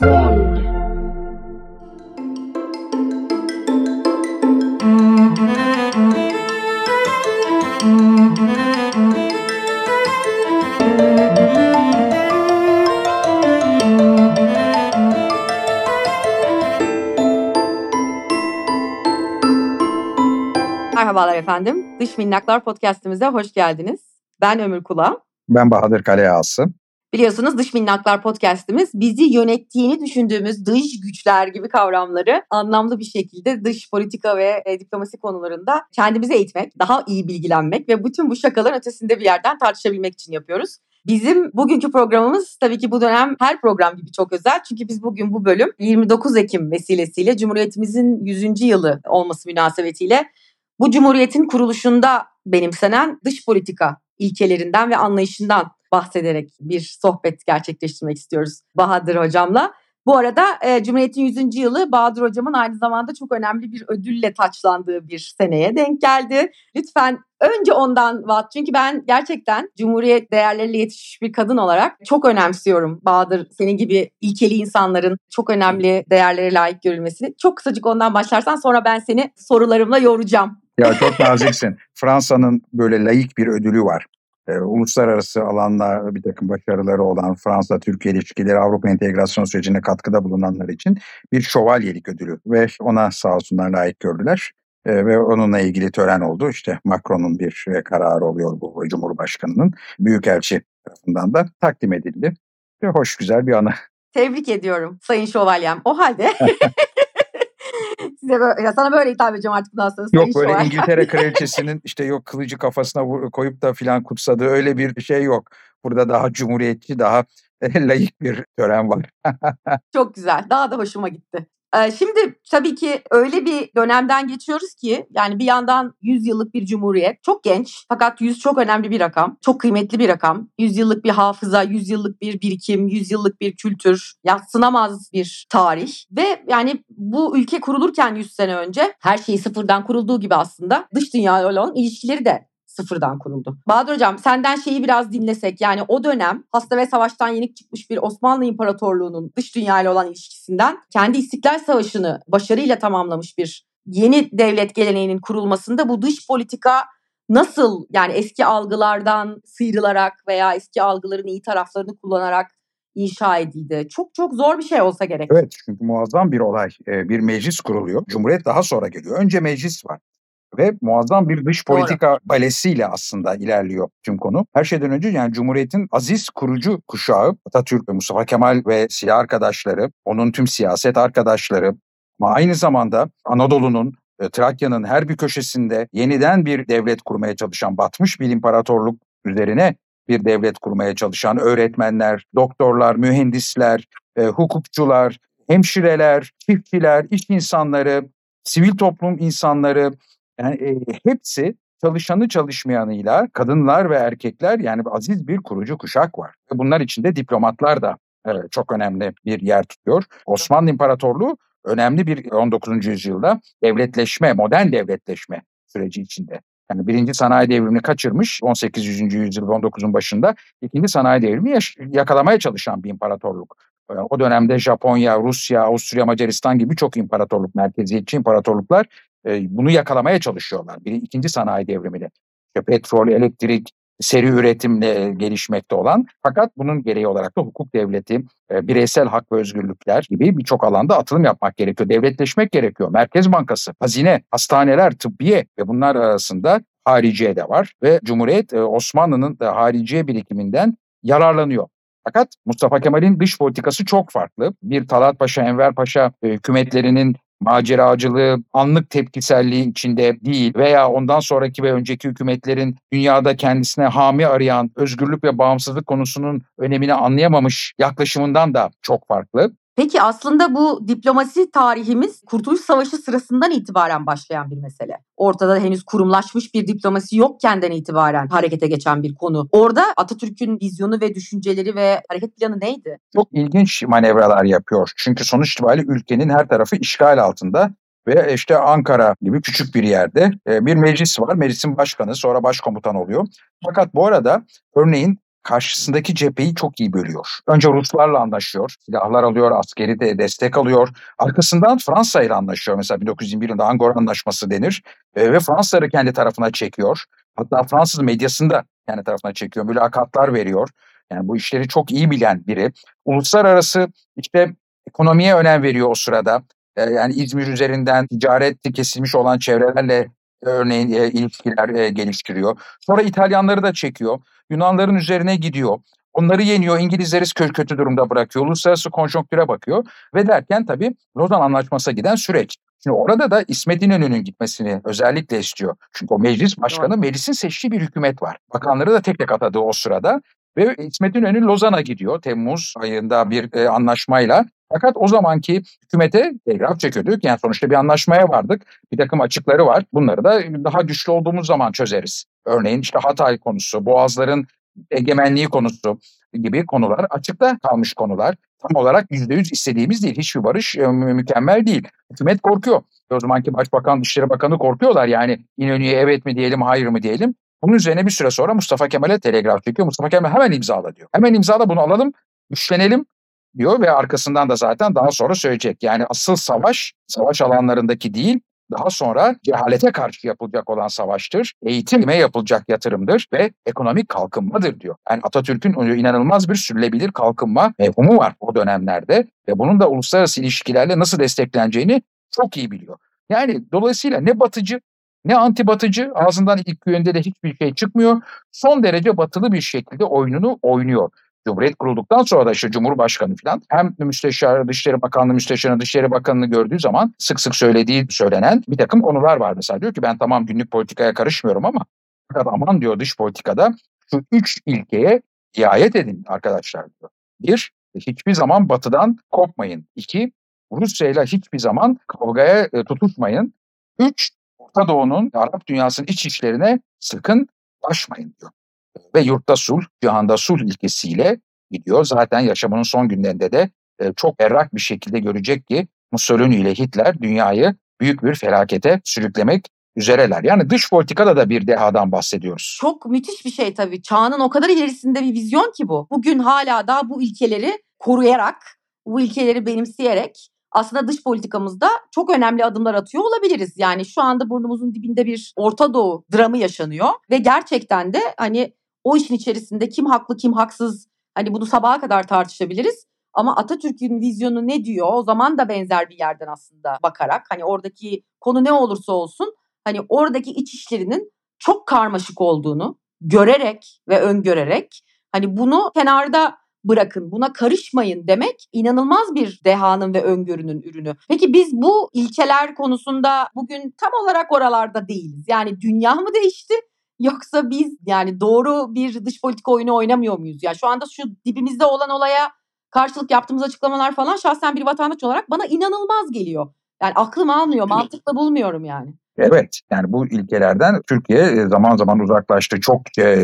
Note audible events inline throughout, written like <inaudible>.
Merhabalar efendim. Dış Minnaklar Podcast'imize hoş geldiniz. Ben Ömür Kula. Ben Bahadır Kaleağası. Biliyorsunuz Dış Minnaklar Podcast'imiz bizi yönettiğini düşündüğümüz dış güçler gibi kavramları anlamlı bir şekilde dış politika ve e, diplomasi konularında kendimize eğitmek, daha iyi bilgilenmek ve bütün bu şakaların ötesinde bir yerden tartışabilmek için yapıyoruz. Bizim bugünkü programımız tabii ki bu dönem her program gibi çok özel. Çünkü biz bugün bu bölüm 29 Ekim vesilesiyle Cumhuriyetimizin 100. yılı olması münasebetiyle bu cumhuriyetin kuruluşunda benimsenen dış politika ilkelerinden ve anlayışından bahsederek bir sohbet gerçekleştirmek istiyoruz Bahadır Hocam'la. Bu arada e, Cumhuriyet'in 100. yılı Bahadır Hocam'ın aynı zamanda çok önemli bir ödülle taçlandığı bir seneye denk geldi. Lütfen önce ondan vaat. Çünkü ben gerçekten Cumhuriyet değerleriyle yetişmiş bir kadın olarak çok önemsiyorum Bahadır. Senin gibi ilkeli insanların çok önemli değerlere layık görülmesini. Çok kısacık ondan başlarsan sonra ben seni sorularımla yoracağım. Ya çok naziksin. Fransa'nın böyle layık bir ödülü var. Ee, uluslararası alanda bir takım başarıları olan Fransa-Türkiye ilişkileri Avrupa entegrasyon sürecine katkıda bulunanlar için bir şövalyelik ödülü ve ona sağ olsunlar layık gördüler. Ee, ve onunla ilgili tören oldu. İşte Macron'un bir e, kararı oluyor bu Cumhurbaşkanı'nın. Büyükelçi tarafından da takdim edildi. Ve hoş güzel bir anı. Tebrik ediyorum Sayın Şövalyem. O halde <laughs> Size böyle, ya sana böyle hitap edeceğim artık bundan sonra. Yok böyle. İngiltere <laughs> kraliçesinin işte yok kılıcı kafasına koyup da filan kutsadığı öyle bir şey yok. Burada daha cumhuriyetçi, daha <laughs> layık bir tören var. <laughs> Çok güzel. Daha da hoşuma gitti. Şimdi tabii ki öyle bir dönemden geçiyoruz ki yani bir yandan 100 yıllık bir cumhuriyet çok genç fakat 100 çok önemli bir rakam. Çok kıymetli bir rakam. 100 yıllık bir hafıza, 100 yıllık bir birikim, 100 yıllık bir kültür, yatsınamaz bir tarih ve yani bu ülke kurulurken 100 sene önce her şeyi sıfırdan kurulduğu gibi aslında dış dünya olan ilişkileri de sıfırdan kuruldu. Bahadır Hocam senden şeyi biraz dinlesek yani o dönem hasta ve savaştan yenik çıkmış bir Osmanlı İmparatorluğu'nun dış dünya ile olan ilişkisinden kendi İstiklal Savaşı'nı başarıyla tamamlamış bir yeni devlet geleneğinin kurulmasında bu dış politika nasıl yani eski algılardan sıyrılarak veya eski algıların iyi taraflarını kullanarak inşa edildi. Çok çok zor bir şey olsa gerek. Evet çünkü muazzam bir olay. Bir meclis kuruluyor. Cumhuriyet daha sonra geliyor. Önce meclis var ve muazzam bir dış politika Doğru. balesiyle aslında ilerliyor tüm konu. Her şeyden önce yani Cumhuriyet'in aziz kurucu kuşağı Atatürk ve Mustafa Kemal ve silah arkadaşları, onun tüm siyaset arkadaşları ama aynı zamanda Anadolu'nun e, Trakya'nın her bir köşesinde yeniden bir devlet kurmaya çalışan batmış bir imparatorluk üzerine bir devlet kurmaya çalışan öğretmenler, doktorlar, mühendisler, e, hukukçular, hemşireler, çiftçiler, iş insanları, sivil toplum insanları, yani e, hepsi çalışanı çalışmayanıyla kadınlar ve erkekler yani aziz bir kurucu kuşak var. Bunlar içinde diplomatlar da e, çok önemli bir yer tutuyor. Osmanlı İmparatorluğu önemli bir 19. yüzyılda devletleşme, modern devletleşme süreci içinde. Yani birinci sanayi devrimini kaçırmış 18. yüzyıl 19'un başında ikinci sanayi devrimi yakalamaya çalışan bir imparatorluk. O dönemde Japonya, Rusya, Avusturya, Macaristan gibi çok imparatorluk, merkeziyetçi imparatorluklar bunu yakalamaya çalışıyorlar. Bir ikinci sanayi devrimini. İşte petrol, elektrik, seri üretimle gelişmekte olan fakat bunun gereği olarak da hukuk devleti, bireysel hak ve özgürlükler gibi birçok alanda atılım yapmak gerekiyor. Devletleşmek gerekiyor. Merkez Bankası, hazine, hastaneler, tıbbiye ve bunlar arasında hariciye de var ve Cumhuriyet Osmanlı'nın da hariciye birikiminden yararlanıyor. Fakat Mustafa Kemal'in dış politikası çok farklı. Bir Talat Paşa, Enver Paşa hükümetlerinin maceracılığı, anlık tepkiselliği içinde değil veya ondan sonraki ve önceki hükümetlerin dünyada kendisine hami arayan özgürlük ve bağımsızlık konusunun önemini anlayamamış yaklaşımından da çok farklı. Peki aslında bu diplomasi tarihimiz Kurtuluş Savaşı sırasından itibaren başlayan bir mesele. Ortada henüz kurumlaşmış bir diplomasi yokkenden itibaren harekete geçen bir konu. Orada Atatürk'ün vizyonu ve düşünceleri ve hareket planı neydi? Çok ilginç manevralar yapıyor. Çünkü sonuç itibariyle ülkenin her tarafı işgal altında ve işte Ankara gibi küçük bir yerde e, bir meclis var. Meclisin başkanı sonra başkomutan oluyor. Fakat bu arada örneğin karşısındaki cepheyi çok iyi bölüyor. Önce Ruslarla anlaşıyor, silahlar alıyor, askeri de destek alıyor. Arkasından Fransa ile anlaşıyor. Mesela 1921 yılında Angora Anlaşması denir e, ve Fransızları kendi tarafına çekiyor. Hatta Fransız medyasında kendi tarafına çekiyor, mülakatlar veriyor. Yani bu işleri çok iyi bilen biri. Uluslararası işte ekonomiye önem veriyor o sırada. E, yani İzmir üzerinden ticaret kesilmiş olan çevrelerle örneğin e, ilişkiler e, geliştiriyor. Sonra İtalyanları da çekiyor. Yunanların üzerine gidiyor. Onları yeniyor, İngilizleri kötü, durumda bırakıyor, uluslararası konjonktüre bakıyor ve derken tabii Lozan Anlaşması'na giden süreç. Şimdi orada da İsmet İnönü'nün gitmesini özellikle istiyor. Çünkü o meclis başkanı, meclisin seçtiği bir hükümet var. Bakanları da tek tek atadığı o sırada ve İsmet İnönü Lozan'a gidiyor Temmuz ayında bir e, anlaşmayla. Fakat o zamanki hükümete telgraf çekiyorduk. Yani sonuçta bir anlaşmaya vardık. Bir takım açıkları var. Bunları da daha güçlü olduğumuz zaman çözeriz. Örneğin işte Hatay konusu, Boğazların egemenliği konusu gibi konular açıkta kalmış konular. Tam olarak yüzde yüz istediğimiz değil. Hiçbir barış e, mükemmel değil. Hükümet korkuyor. O zamanki Başbakan, Dışişleri Bakanı korkuyorlar. Yani İnönü'ye evet mi diyelim, hayır mı diyelim. Bunun üzerine bir süre sonra Mustafa Kemal'e telegraf çekiyor. Mustafa Kemal hemen imzala diyor. Hemen imzala bunu alalım, güçlenelim diyor ve arkasından da zaten daha sonra söyleyecek. Yani asıl savaş savaş alanlarındaki değil daha sonra cehalete karşı yapılacak olan savaştır, eğitime yapılacak yatırımdır ve ekonomik kalkınmadır diyor. Yani Atatürk'ün inanılmaz bir sürülebilir kalkınma mevhumu var o dönemlerde ve bunun da uluslararası ilişkilerle nasıl destekleneceğini çok iyi biliyor. Yani dolayısıyla ne batıcı ne anti batıcı ağzından ilk yönde de hiçbir şey çıkmıyor. Son derece batılı bir şekilde oyununu oynuyor. Cumhuriyet kurulduktan sonra da işte Cumhurbaşkanı falan hem müsteşar, Dışişleri Bakanlığı, müsteşarını, Dışişleri Bakanı'nı gördüğü zaman sık sık söylediği söylenen bir takım konular var. Mesela diyor ki ben tamam günlük politikaya karışmıyorum ama aman diyor dış politikada şu üç ilkeye riayet edin arkadaşlar diyor. Bir, hiçbir zaman batıdan kopmayın. İki, Rusya ile hiçbir zaman kavgaya e, tutuşmayın. Üç, Orta Doğu'nun, Arap dünyasının iç işlerine sakın başmayın diyor ve yurtta sulh, cihanda sulh ilkesiyle gidiyor. Zaten yaşamının son günlerinde de e, çok berrak bir şekilde görecek ki Mussolini ile Hitler dünyayı büyük bir felakete sürüklemek üzereler. Yani dış politikada da bir dehadan bahsediyoruz. Çok müthiş bir şey tabii. Çağının o kadar ilerisinde bir vizyon ki bu. Bugün hala daha bu ilkeleri koruyarak, bu ilkeleri benimseyerek aslında dış politikamızda çok önemli adımlar atıyor olabiliriz. Yani şu anda burnumuzun dibinde bir Orta Doğu dramı yaşanıyor ve gerçekten de hani o işin içerisinde kim haklı kim haksız hani bunu sabaha kadar tartışabiliriz. Ama Atatürk'ün vizyonu ne diyor? O zaman da benzer bir yerden aslında bakarak hani oradaki konu ne olursa olsun hani oradaki iç işlerinin çok karmaşık olduğunu görerek ve öngörerek hani bunu kenarda bırakın buna karışmayın demek inanılmaz bir dehanın ve öngörünün ürünü. Peki biz bu ilkeler konusunda bugün tam olarak oralarda değiliz. Yani dünya mı değişti Yoksa biz yani doğru bir dış politika oyunu oynamıyor muyuz? Yani şu anda şu dibimizde olan olaya karşılık yaptığımız açıklamalar falan şahsen bir vatandaş olarak bana inanılmaz geliyor. Yani aklım almıyor, mantıklı bulmuyorum yani. Evet yani bu ilkelerden Türkiye e, zaman zaman uzaklaştı, çok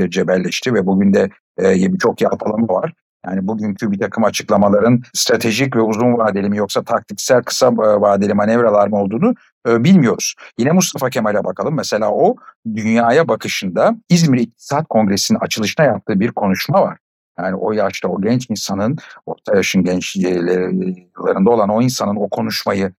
cebelleşti ve bugün de e, birçok yalpalama var. Yani bugünkü bir takım açıklamaların stratejik ve uzun vadeli mi yoksa taktiksel kısa e, vadeli manevralar mı olduğunu e, bilmiyoruz. Yine Mustafa Kemal'e bakalım. Mesela o dünyaya bakışında İzmir İktisat Kongresi'nin açılışına yaptığı bir konuşma var. Yani o yaşta o genç insanın, orta yaşın gençlerinde olan o insanın o konuşmayı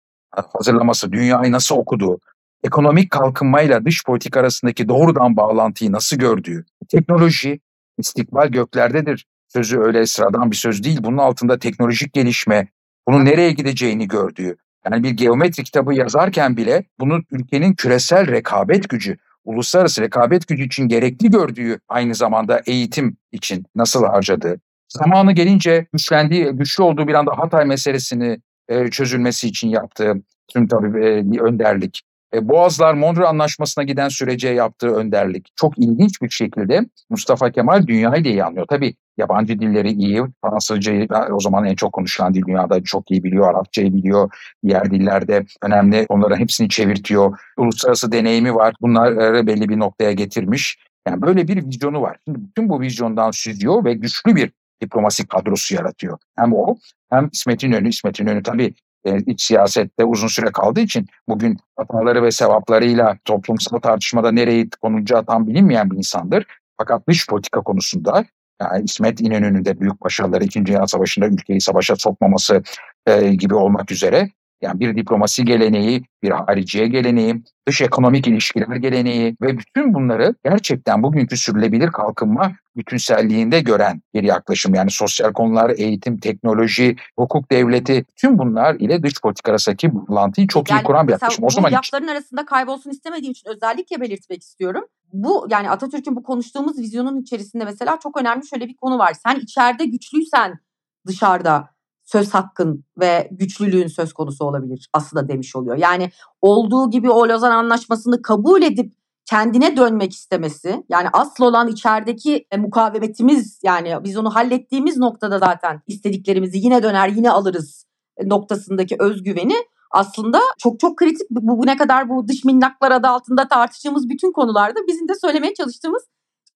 hazırlaması, dünyayı nasıl okuduğu, ekonomik kalkınmayla dış politik arasındaki doğrudan bağlantıyı nasıl gördüğü, teknoloji, istikbal göklerdedir sözü öyle sıradan bir söz değil. Bunun altında teknolojik gelişme, bunun nereye gideceğini gördüğü. Yani bir geometri kitabı yazarken bile bunun ülkenin küresel rekabet gücü, uluslararası rekabet gücü için gerekli gördüğü aynı zamanda eğitim için nasıl harcadığı. Zamanı gelince güçlendiği, güçlü olduğu bir anda Hatay meselesini e, çözülmesi için yaptığı tüm tabii e, önderlik. E, Boğazlar Mondra Anlaşması'na giden sürece yaptığı önderlik. Çok ilginç bir şekilde Mustafa Kemal dünyayı da iyi anlıyor. Tabii yabancı dilleri iyi. Fransızcayı o zaman en çok konuşulan dil dünyada çok iyi biliyor. Arapçayı biliyor. Diğer dillerde önemli onların hepsini çevirtiyor. Uluslararası deneyimi var. Bunları belli bir noktaya getirmiş. Yani böyle bir vizyonu var. Şimdi bütün bu vizyondan süzüyor ve güçlü bir diplomasi kadrosu yaratıyor. Hem o hem İsmet İnönü. İsmet İnönü tabii e, iç siyasette uzun süre kaldığı için bugün hataları ve sevaplarıyla toplumsal tartışmada nereye konulacağı tam bilinmeyen bir insandır. Fakat dış politika konusunda Yani İsmet İnönü'nün de büyük başarıları 2. Dünya Savaşı'nda ülkeyi savaşa sokmaması e, gibi olmak üzere yani bir diplomasi geleneği, bir hariciye geleneği, dış ekonomik ilişkiler geleneği ve bütün bunları gerçekten bugünkü sürülebilir kalkınma bütünselliğinde gören bir yaklaşım. Yani sosyal konular, eğitim, teknoloji, hukuk devleti tüm bunlar ile dış politika arasındaki bağlantıyı çok yani iyi kuran bir yaklaşım. O zaman bu yapların arasında kaybolsun istemediğim için özellikle belirtmek istiyorum. Bu yani Atatürk'ün bu konuştuğumuz vizyonun içerisinde mesela çok önemli şöyle bir konu var. Sen içeride güçlüysen dışarıda söz hakkın ve güçlülüğün söz konusu olabilir aslında demiş oluyor. Yani olduğu gibi o Lozan Anlaşması'nı kabul edip kendine dönmek istemesi yani asıl olan içerideki e, mukavemetimiz yani biz onu hallettiğimiz noktada zaten istediklerimizi yine döner yine alırız e, noktasındaki özgüveni aslında çok çok kritik bu, bu ne kadar bu dış minnaklar adı altında tartıştığımız bütün konularda bizim de söylemeye çalıştığımız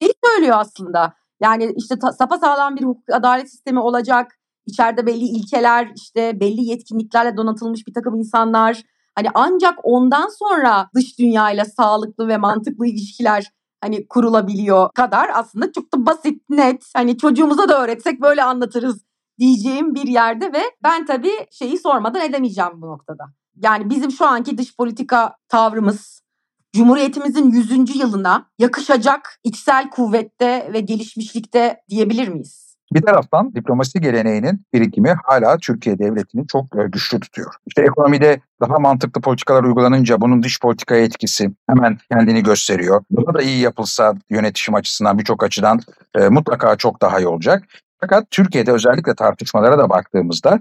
şeyi söylüyor aslında. Yani işte sağlam bir hukuk adalet sistemi olacak İçeride belli ilkeler, işte belli yetkinliklerle donatılmış bir takım insanlar. Hani ancak ondan sonra dış dünyayla sağlıklı ve mantıklı ilişkiler hani kurulabiliyor kadar aslında çok da basit, net. Hani çocuğumuza da öğretsek böyle anlatırız diyeceğim bir yerde ve ben tabii şeyi sormadan edemeyeceğim bu noktada. Yani bizim şu anki dış politika tavrımız Cumhuriyetimizin 100. yılına yakışacak içsel kuvvette ve gelişmişlikte diyebilir miyiz? Bir taraftan diplomasi geleneğinin birikimi hala Türkiye devletini çok e, güçlü tutuyor. İşte ekonomide daha mantıklı politikalar uygulanınca bunun dış politikaya etkisi hemen kendini gösteriyor. Daha da iyi yapılsa yönetişim açısından birçok açıdan e, mutlaka çok daha iyi olacak. Fakat Türkiye'de özellikle tartışmalara da baktığımızda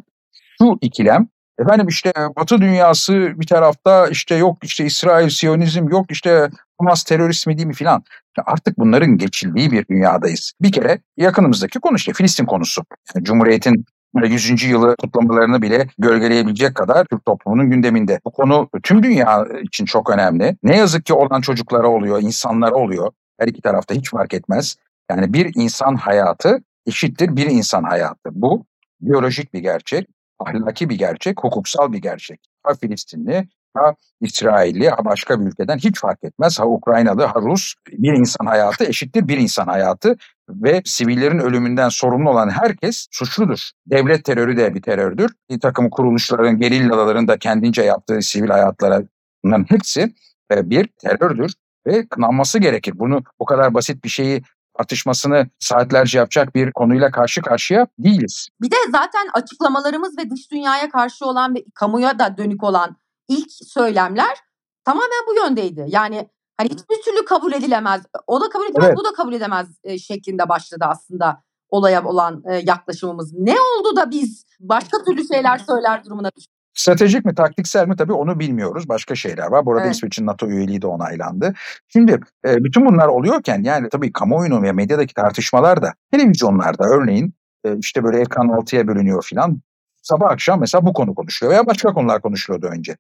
şu ikilem Efendim işte Batı dünyası bir tarafta işte yok işte İsrail Siyonizm yok işte Hamas terörizmi değil mi filan. Artık bunların geçildiği bir dünyadayız. Bir kere yakınımızdaki konu işte Filistin konusu. Yani Cumhuriyet'in 100. yılı kutlamalarını bile gölgeleyebilecek kadar Türk toplumunun gündeminde. Bu konu tüm dünya için çok önemli. Ne yazık ki olan çocuklara oluyor, insanlara oluyor. Her iki tarafta hiç fark etmez. Yani bir insan hayatı eşittir bir insan hayatı. Bu biyolojik bir gerçek ahlaki bir gerçek, hukuksal bir gerçek. Ha Filistinli, ha İsrailli, ha başka bir ülkeden hiç fark etmez. Ha Ukraynalı, ha Rus bir insan hayatı eşittir bir insan hayatı ve sivillerin ölümünden sorumlu olan herkes suçludur. Devlet terörü de bir terördür. Bir takım kuruluşların, gerillaların da kendince yaptığı sivil hayatlara hepsi e, bir terördür ve kınanması gerekir. Bunu bu kadar basit bir şeyi tartışmasını saatlerce yapacak bir konuyla karşı karşıya değiliz. Bir de zaten açıklamalarımız ve dış dünyaya karşı olan ve kamuya da dönük olan ilk söylemler tamamen bu yöndeydi. Yani hani hiçbir türlü kabul edilemez. O da kabul edemez, evet. bu da kabul edemez e, şeklinde başladı aslında olaya olan e, yaklaşımımız. Ne oldu da biz başka türlü şeyler söyler durumuna düştük? Stratejik mi, taktiksel mi tabii onu bilmiyoruz. Başka şeyler var. Bu arada evet. İsveç'in NATO üyeliği de onaylandı. Şimdi e, bütün bunlar oluyorken yani tabii kamuoyunun ve medyadaki tartışmalar da televizyonlarda örneğin e, işte böyle ekran altıya bölünüyor filan. Sabah akşam mesela bu konu konuşuluyor veya başka konular konuşuluyordu önce.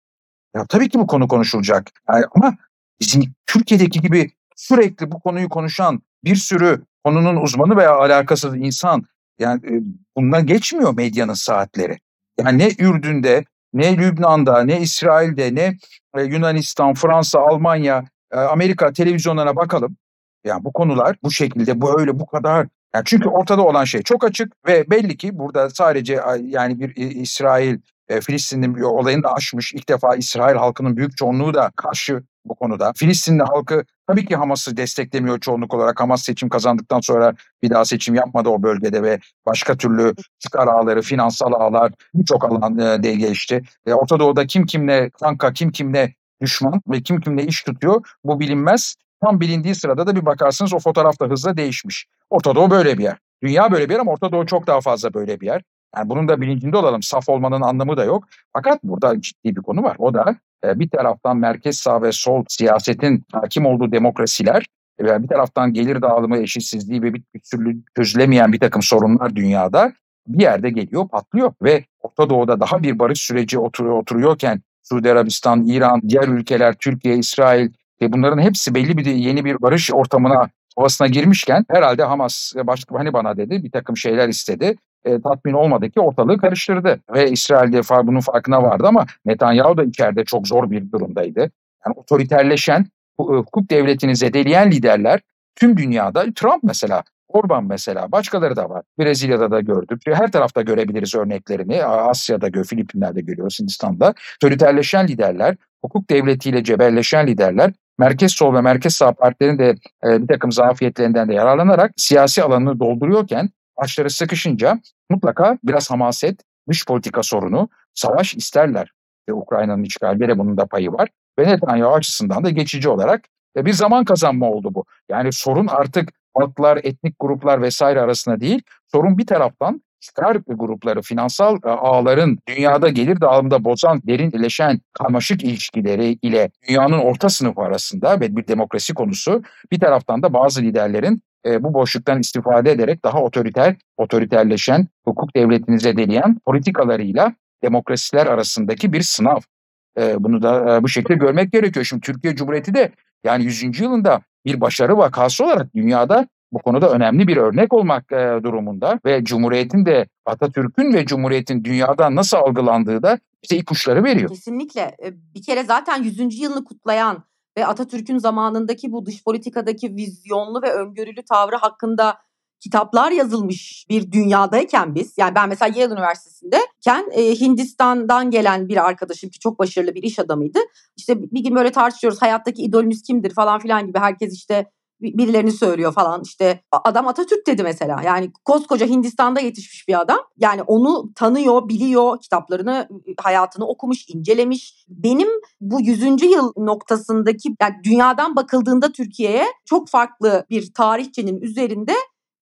Ya tabii ki bu konu konuşulacak. Yani ama bizim Türkiye'deki gibi sürekli bu konuyu konuşan bir sürü konunun uzmanı veya alakasız insan yani e, bundan geçmiyor medyanın saatleri. Yani ne Ürdün'de ne Lübnan'da, ne İsrail'de, ne e, Yunanistan, Fransa, Almanya, e, Amerika televizyonlarına bakalım. Yani bu konular bu şekilde, bu öyle, bu kadar. Yani çünkü ortada olan şey çok açık ve belli ki burada sadece yani bir İsrail, e, Filistin'in bir olayını da aşmış. İlk defa İsrail halkının büyük çoğunluğu da karşı bu konuda. Filistinli halkı tabii ki Hamas'ı desteklemiyor çoğunluk olarak. Hamas seçim kazandıktan sonra bir daha seçim yapmadı o bölgede ve başka türlü çıkar ağları, finansal ağlar birçok alan e, de geçti. E, Orta Doğu'da kim kimle kanka, kim kimle düşman ve kim kimle iş tutuyor bu bilinmez. Tam bilindiği sırada da bir bakarsınız o fotoğraf da hızla değişmiş. Orta Doğu böyle bir yer. Dünya böyle bir yer ama Orta Doğu çok daha fazla böyle bir yer. Yani bunun da bilincinde olalım. Saf olmanın anlamı da yok. Fakat burada ciddi bir konu var. O da e, bir taraftan merkez sağ ve sol siyasetin hakim olduğu demokrasiler ve bir taraftan gelir dağılımı eşitsizliği ve bir türlü çözülemeyen bir takım sorunlar dünyada bir yerde geliyor patlıyor ve Orta Doğu'da daha bir barış süreci oturuyor, oturuyorken Suudi Arabistan, İran, diğer ülkeler, Türkiye, İsrail ve bunların hepsi belli bir yeni bir barış ortamına havasına girmişken herhalde Hamas başlık hani bana dedi bir takım şeyler istedi e, tatmin olmadı ki ortalığı karıştırdı. Ve İsrail'de bunun farkına vardı ama Netanyahu da içeride çok zor bir durumdaydı. Yani otoriterleşen, e, hukuk devletini zedeleyen liderler tüm dünyada Trump mesela Orban mesela başkaları da var. Brezilya'da da gördük. Her tarafta görebiliriz örneklerini. Asya'da, Filipinler'de görüyoruz, Hindistan'da. Otoriterleşen liderler, hukuk devletiyle cebelleşen liderler merkez sol ve merkez sağ partilerin de e, bir takım zafiyetlerinden de yararlanarak siyasi alanını dolduruyorken başları sıkışınca mutlaka biraz hamaset, dış politika sorunu, savaş isterler. Ve Ukrayna'nın işgalinde bunun da payı var. Ve Netanyahu açısından da geçici olarak e, bir zaman kazanma oldu bu. Yani sorun artık halklar, etnik gruplar vesaire arasında değil. Sorun bir taraftan çıkar grupları, finansal e, ağların dünyada gelir dağılımında bozan, derinleşen karmaşık ilişkileri ile dünyanın orta sınıfı arasında ve bir demokrasi konusu bir taraftan da bazı liderlerin e, bu boşluktan istifade ederek daha otoriter, otoriterleşen, hukuk devletini zedeleyen politikalarıyla demokrasiler arasındaki bir sınav. E, bunu da e, bu şekilde görmek gerekiyor. Şimdi Türkiye Cumhuriyeti de yani 100. yılında bir başarı vakası olarak dünyada bu konuda önemli bir örnek olmak e, durumunda ve Cumhuriyet'in de Atatürk'ün ve Cumhuriyet'in dünyada nasıl algılandığı da bize ipuçları veriyor. Kesinlikle. E, bir kere zaten 100. yılını kutlayan ve Atatürk'ün zamanındaki bu dış politikadaki vizyonlu ve öngörülü tavrı hakkında kitaplar yazılmış bir dünyadayken biz yani ben mesela Yale Üniversitesi'ndeyken e, Hindistan'dan gelen bir arkadaşım ki çok başarılı bir iş adamıydı. İşte bir gün böyle tartışıyoruz hayattaki idolünüz kimdir falan filan gibi herkes işte birilerini söylüyor falan işte adam Atatürk dedi mesela yani koskoca Hindistan'da yetişmiş bir adam yani onu tanıyor biliyor kitaplarını hayatını okumuş incelemiş benim bu 100. yıl noktasındaki yani dünyadan bakıldığında Türkiye'ye çok farklı bir tarihçinin üzerinde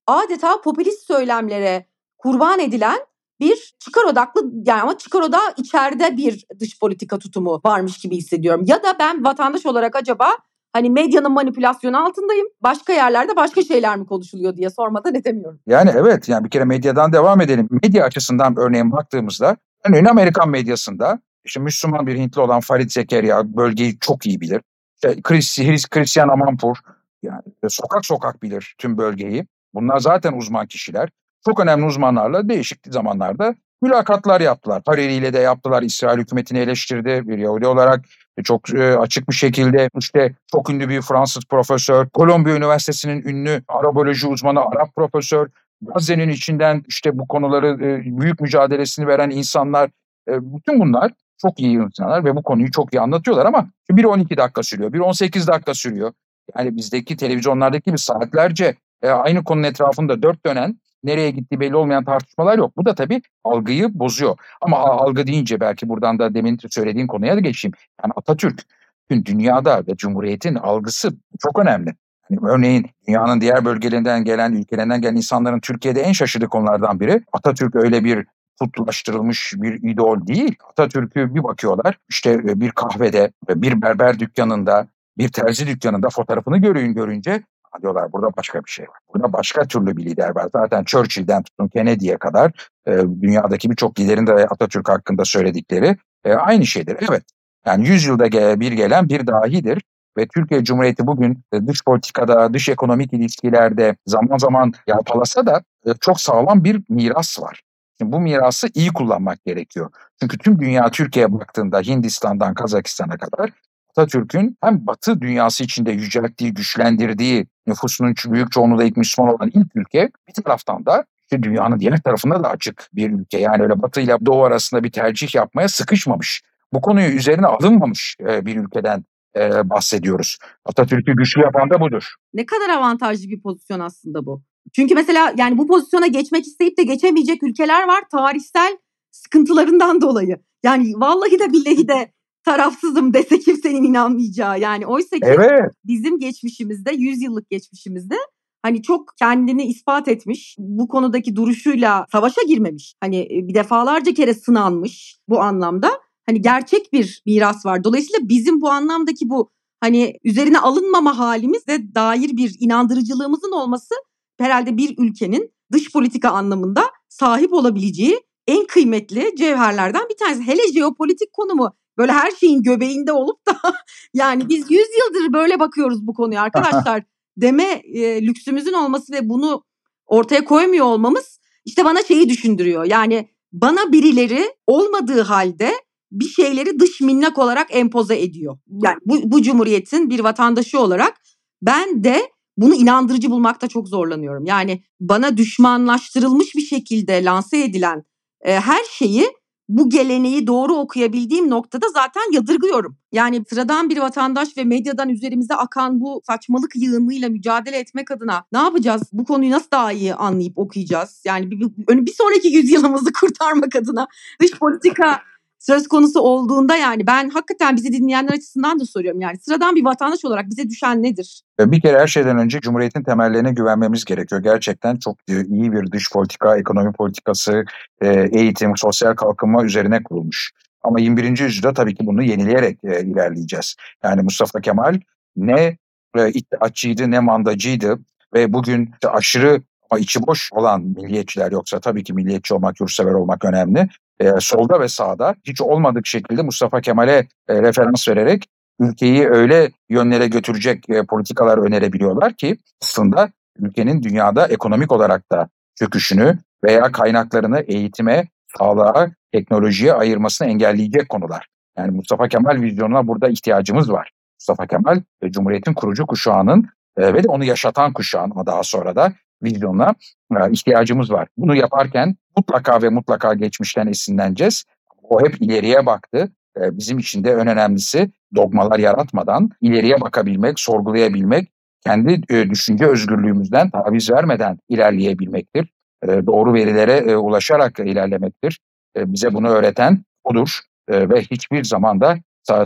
adeta popülist söylemlere kurban edilen bir çıkar odaklı yani ama çıkar odağı içeride bir dış politika tutumu varmış gibi hissediyorum. Ya da ben vatandaş olarak acaba hani medyanın manipülasyonu altındayım. Başka yerlerde başka şeyler mi konuşuluyor diye sormadan edemiyorum. Yani evet yani bir kere medyadan devam edelim. Medya açısından örneğin baktığımızda örneğin Amerikan medyasında işte Müslüman bir Hintli olan Farid Zekeriya bölgeyi çok iyi bilir. İşte Chris, Christian Amanpour yani sokak sokak bilir tüm bölgeyi. Bunlar zaten uzman kişiler. Çok önemli uzmanlarla değişik zamanlarda mülakatlar yaptılar. Hariri ile de yaptılar. İsrail hükümetini eleştirdi bir Yahudi olarak. Çok e, açık bir şekilde işte çok ünlü bir Fransız profesör, Kolombiya Üniversitesi'nin ünlü Araboloji uzmanı, Arap profesör, Gazze'nin içinden işte bu konuları e, büyük mücadelesini veren insanlar, e, bütün bunlar çok iyi insanlar ve bu konuyu çok iyi anlatıyorlar ama bir 12 dakika sürüyor, bir 18 dakika sürüyor. Yani bizdeki televizyonlardaki gibi saatlerce e, aynı konunun etrafında dört dönen nereye gittiği belli olmayan tartışmalar yok. Bu da tabii algıyı bozuyor. Ama algı deyince belki buradan da demin söylediğin konuya da geçeyim. Yani Atatürk dünyada ve Cumhuriyet'in algısı çok önemli. Yani örneğin dünyanın diğer bölgelerinden gelen, ülkelerinden gelen insanların Türkiye'de en şaşırdığı konulardan biri Atatürk öyle bir kutlaştırılmış bir idol değil. Atatürk'ü bir bakıyorlar işte bir kahvede, bir berber dükkanında, bir terzi dükkanında fotoğrafını görün görünce diyorlar burada başka bir şey var. Burada başka türlü bir lider var. Zaten Churchill'den tutun Kennedy'ye kadar e, dünyadaki birçok liderin de Atatürk hakkında söyledikleri e, aynı şeydir. Evet yani 100 yılda bir gelen bir dahidir ve Türkiye Cumhuriyeti bugün e, dış politikada, dış ekonomik ilişkilerde zaman zaman yalpalasa da e, çok sağlam bir miras var. Şimdi bu mirası iyi kullanmak gerekiyor. Çünkü tüm dünya Türkiye'ye baktığında Hindistan'dan Kazakistan'a kadar Atatürk'ün hem Batı dünyası içinde yücelttiği, güçlendirdiği nüfusunun büyük çoğunluğu da ilk Müslüman olan ilk ülke bir taraftan da işte dünyanın diğer tarafında da açık bir ülke. Yani öyle Batı ile Doğu arasında bir tercih yapmaya sıkışmamış. Bu konuyu üzerine alınmamış e, bir ülkeden e, bahsediyoruz. Atatürk'ü güçlü yapan da budur. Ne kadar avantajlı bir pozisyon aslında bu. Çünkü mesela yani bu pozisyona geçmek isteyip de geçemeyecek ülkeler var tarihsel sıkıntılarından dolayı. Yani vallahi de billahi de tarafsızım dese kimsenin inanmayacağı. Yani oysa ki evet. bizim geçmişimizde 100 yıllık geçmişimizde hani çok kendini ispat etmiş. Bu konudaki duruşuyla savaşa girmemiş. Hani e, bir defalarca kere sınanmış bu anlamda. Hani gerçek bir miras var. Dolayısıyla bizim bu anlamdaki bu hani üzerine alınmama halimizde dair bir inandırıcılığımızın olması herhalde bir ülkenin dış politika anlamında sahip olabileceği en kıymetli cevherlerden bir tanesi. Hele jeopolitik konumu böyle her şeyin göbeğinde olup da <laughs> yani biz <laughs> 100 yıldır böyle bakıyoruz bu konuya arkadaşlar <laughs> deme e, lüksümüzün olması ve bunu ortaya koymuyor olmamız işte bana şeyi düşündürüyor. Yani bana birileri olmadığı halde bir şeyleri dış minnak olarak empoze ediyor. Yani bu, bu cumhuriyetin bir vatandaşı olarak ben de bunu inandırıcı bulmakta çok zorlanıyorum. Yani bana düşmanlaştırılmış bir şekilde lanse edilen e, her şeyi bu geleneği doğru okuyabildiğim noktada zaten yadırgıyorum. Yani sıradan bir vatandaş ve medyadan üzerimize akan bu saçmalık yığınıyla mücadele etmek adına ne yapacağız? Bu konuyu nasıl daha iyi anlayıp okuyacağız? Yani bir, bir, bir sonraki yüzyılımızı <laughs> kurtarmak adına dış politika söz konusu olduğunda yani ben hakikaten bizi dinleyenler açısından da soruyorum. Yani sıradan bir vatandaş olarak bize düşen nedir? Bir kere her şeyden önce Cumhuriyet'in temellerine güvenmemiz gerekiyor. Gerçekten çok iyi bir dış politika, ekonomi politikası, e, eğitim, sosyal kalkınma üzerine kurulmuş. Ama 21. yüzyılda tabii ki bunu yenileyerek e, ilerleyeceğiz. Yani Mustafa Kemal ne e, iddiatçıydı ne mandacıydı ve bugün aşırı ama içi boş olan milliyetçiler yoksa tabii ki milliyetçi olmak, yurtsever olmak önemli e, solda ve sağda hiç olmadık şekilde Mustafa Kemal'e e, referans vererek ülkeyi öyle yönlere götürecek e, politikalar önerebiliyorlar ki aslında ülkenin dünyada ekonomik olarak da çöküşünü veya kaynaklarını eğitime, sağlığa, teknolojiye ayırmasını engelleyecek konular. Yani Mustafa Kemal vizyonuna burada ihtiyacımız var. Mustafa Kemal Cumhuriyet'in kurucu kuşağının ve de onu yaşatan kuşağın ama daha sonra da vizyonuna e, ihtiyacımız var. Bunu yaparken mutlaka ve mutlaka geçmişten esinleneceğiz. O hep ileriye baktı. E, bizim için de en önemlisi dogmalar yaratmadan ileriye bakabilmek, sorgulayabilmek, kendi e, düşünce özgürlüğümüzden taviz vermeden ilerleyebilmektir. Doğru verilere ulaşarak ilerlemektir. Bize bunu öğreten odur ve hiçbir zaman da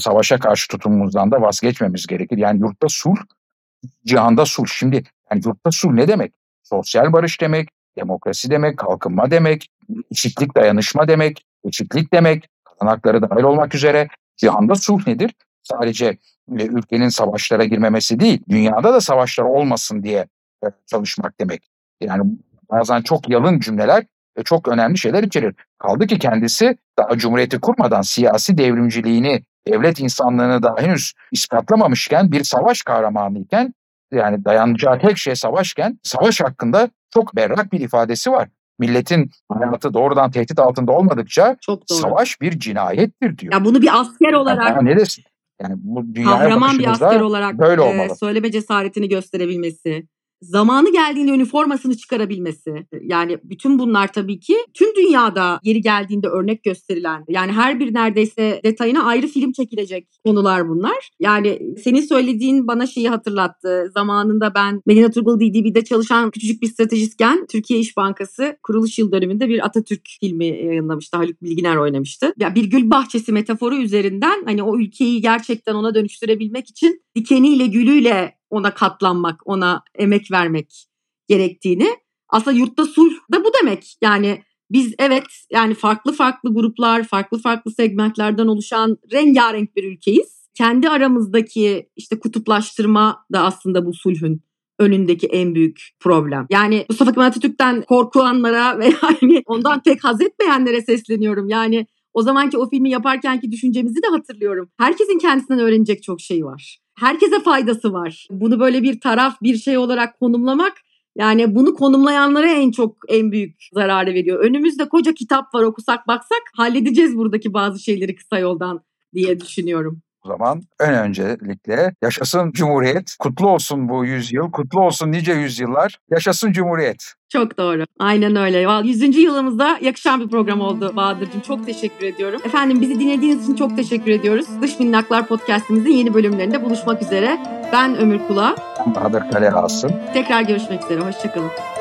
savaşa karşı tutumumuzdan da vazgeçmemiz gerekir. Yani yurtta sulh, cihanda sulh. Şimdi yani yurtta sulh ne demek? Sosyal barış demek, demokrasi demek, kalkınma demek, eşitlik dayanışma demek, eşitlik demek, kadın hakları dahil olmak üzere cihanda sulh nedir? Sadece e, ülkenin savaşlara girmemesi değil, dünyada da savaşlar olmasın diye e, çalışmak demek. Yani bazen çok yalın cümleler ve çok önemli şeyler içerir. Kaldı ki kendisi daha cumhuriyeti kurmadan siyasi devrimciliğini, devlet insanlığını daha henüz ispatlamamışken bir savaş kahramanıyken yani dayanacağı tek şey savaşken savaş hakkında çok berrak bir ifadesi var. Milletin hayatı doğrudan tehdit altında olmadıkça savaş bir cinayettir diyor. Ya bunu bir asker olarak yani ne desin? Yani bu dünyaya kahraman bir asker olarak böyle olmalı. E, söyleme cesaretini gösterebilmesi zamanı geldiğinde üniformasını çıkarabilmesi. Yani bütün bunlar tabii ki tüm dünyada yeri geldiğinde örnek gösterilen yani her bir neredeyse detayına ayrı film çekilecek konular bunlar. Yani senin söylediğin bana şeyi hatırlattı. Zamanında ben Medina Turgul DDB'de çalışan küçücük bir stratejistken Türkiye İş Bankası kuruluş yıl dönümünde bir Atatürk filmi yayınlamıştı. Haluk Bilginer oynamıştı. Ya bir gül bahçesi metaforu üzerinden hani o ülkeyi gerçekten ona dönüştürebilmek için dikeniyle gülüyle ona katlanmak, ona emek vermek gerektiğini. Aslında yurtta sulh da bu demek. Yani biz evet yani farklı farklı gruplar, farklı farklı segmentlerden oluşan rengarenk bir ülkeyiz. Kendi aramızdaki işte kutuplaştırma da aslında bu sulhün önündeki en büyük problem. Yani Mustafa Kemal Atatürk'ten korkulanlara ve <laughs> yani ondan pek haz etmeyenlere sesleniyorum. Yani o zamanki o filmi yaparkenki düşüncemizi de hatırlıyorum. Herkesin kendisinden öğrenecek çok şey var herkese faydası var. Bunu böyle bir taraf bir şey olarak konumlamak yani bunu konumlayanlara en çok en büyük zararı veriyor. Önümüzde koca kitap var okusak baksak halledeceğiz buradaki bazı şeyleri kısa yoldan diye düşünüyorum. O zaman ön öncelikle yaşasın Cumhuriyet, kutlu olsun bu yüzyıl, kutlu olsun nice yüzyıllar, yaşasın Cumhuriyet. Çok doğru. Aynen öyle. 100. yılımızda yakışan bir program oldu Bahadır'cığım. Çok teşekkür ediyorum. Efendim bizi dinlediğiniz için çok teşekkür ediyoruz. Dış Minnaklar Podcast'imizin yeni bölümlerinde buluşmak üzere. Ben Ömür Kula. Bahadır Kale Asım. Tekrar görüşmek üzere. Hoşçakalın.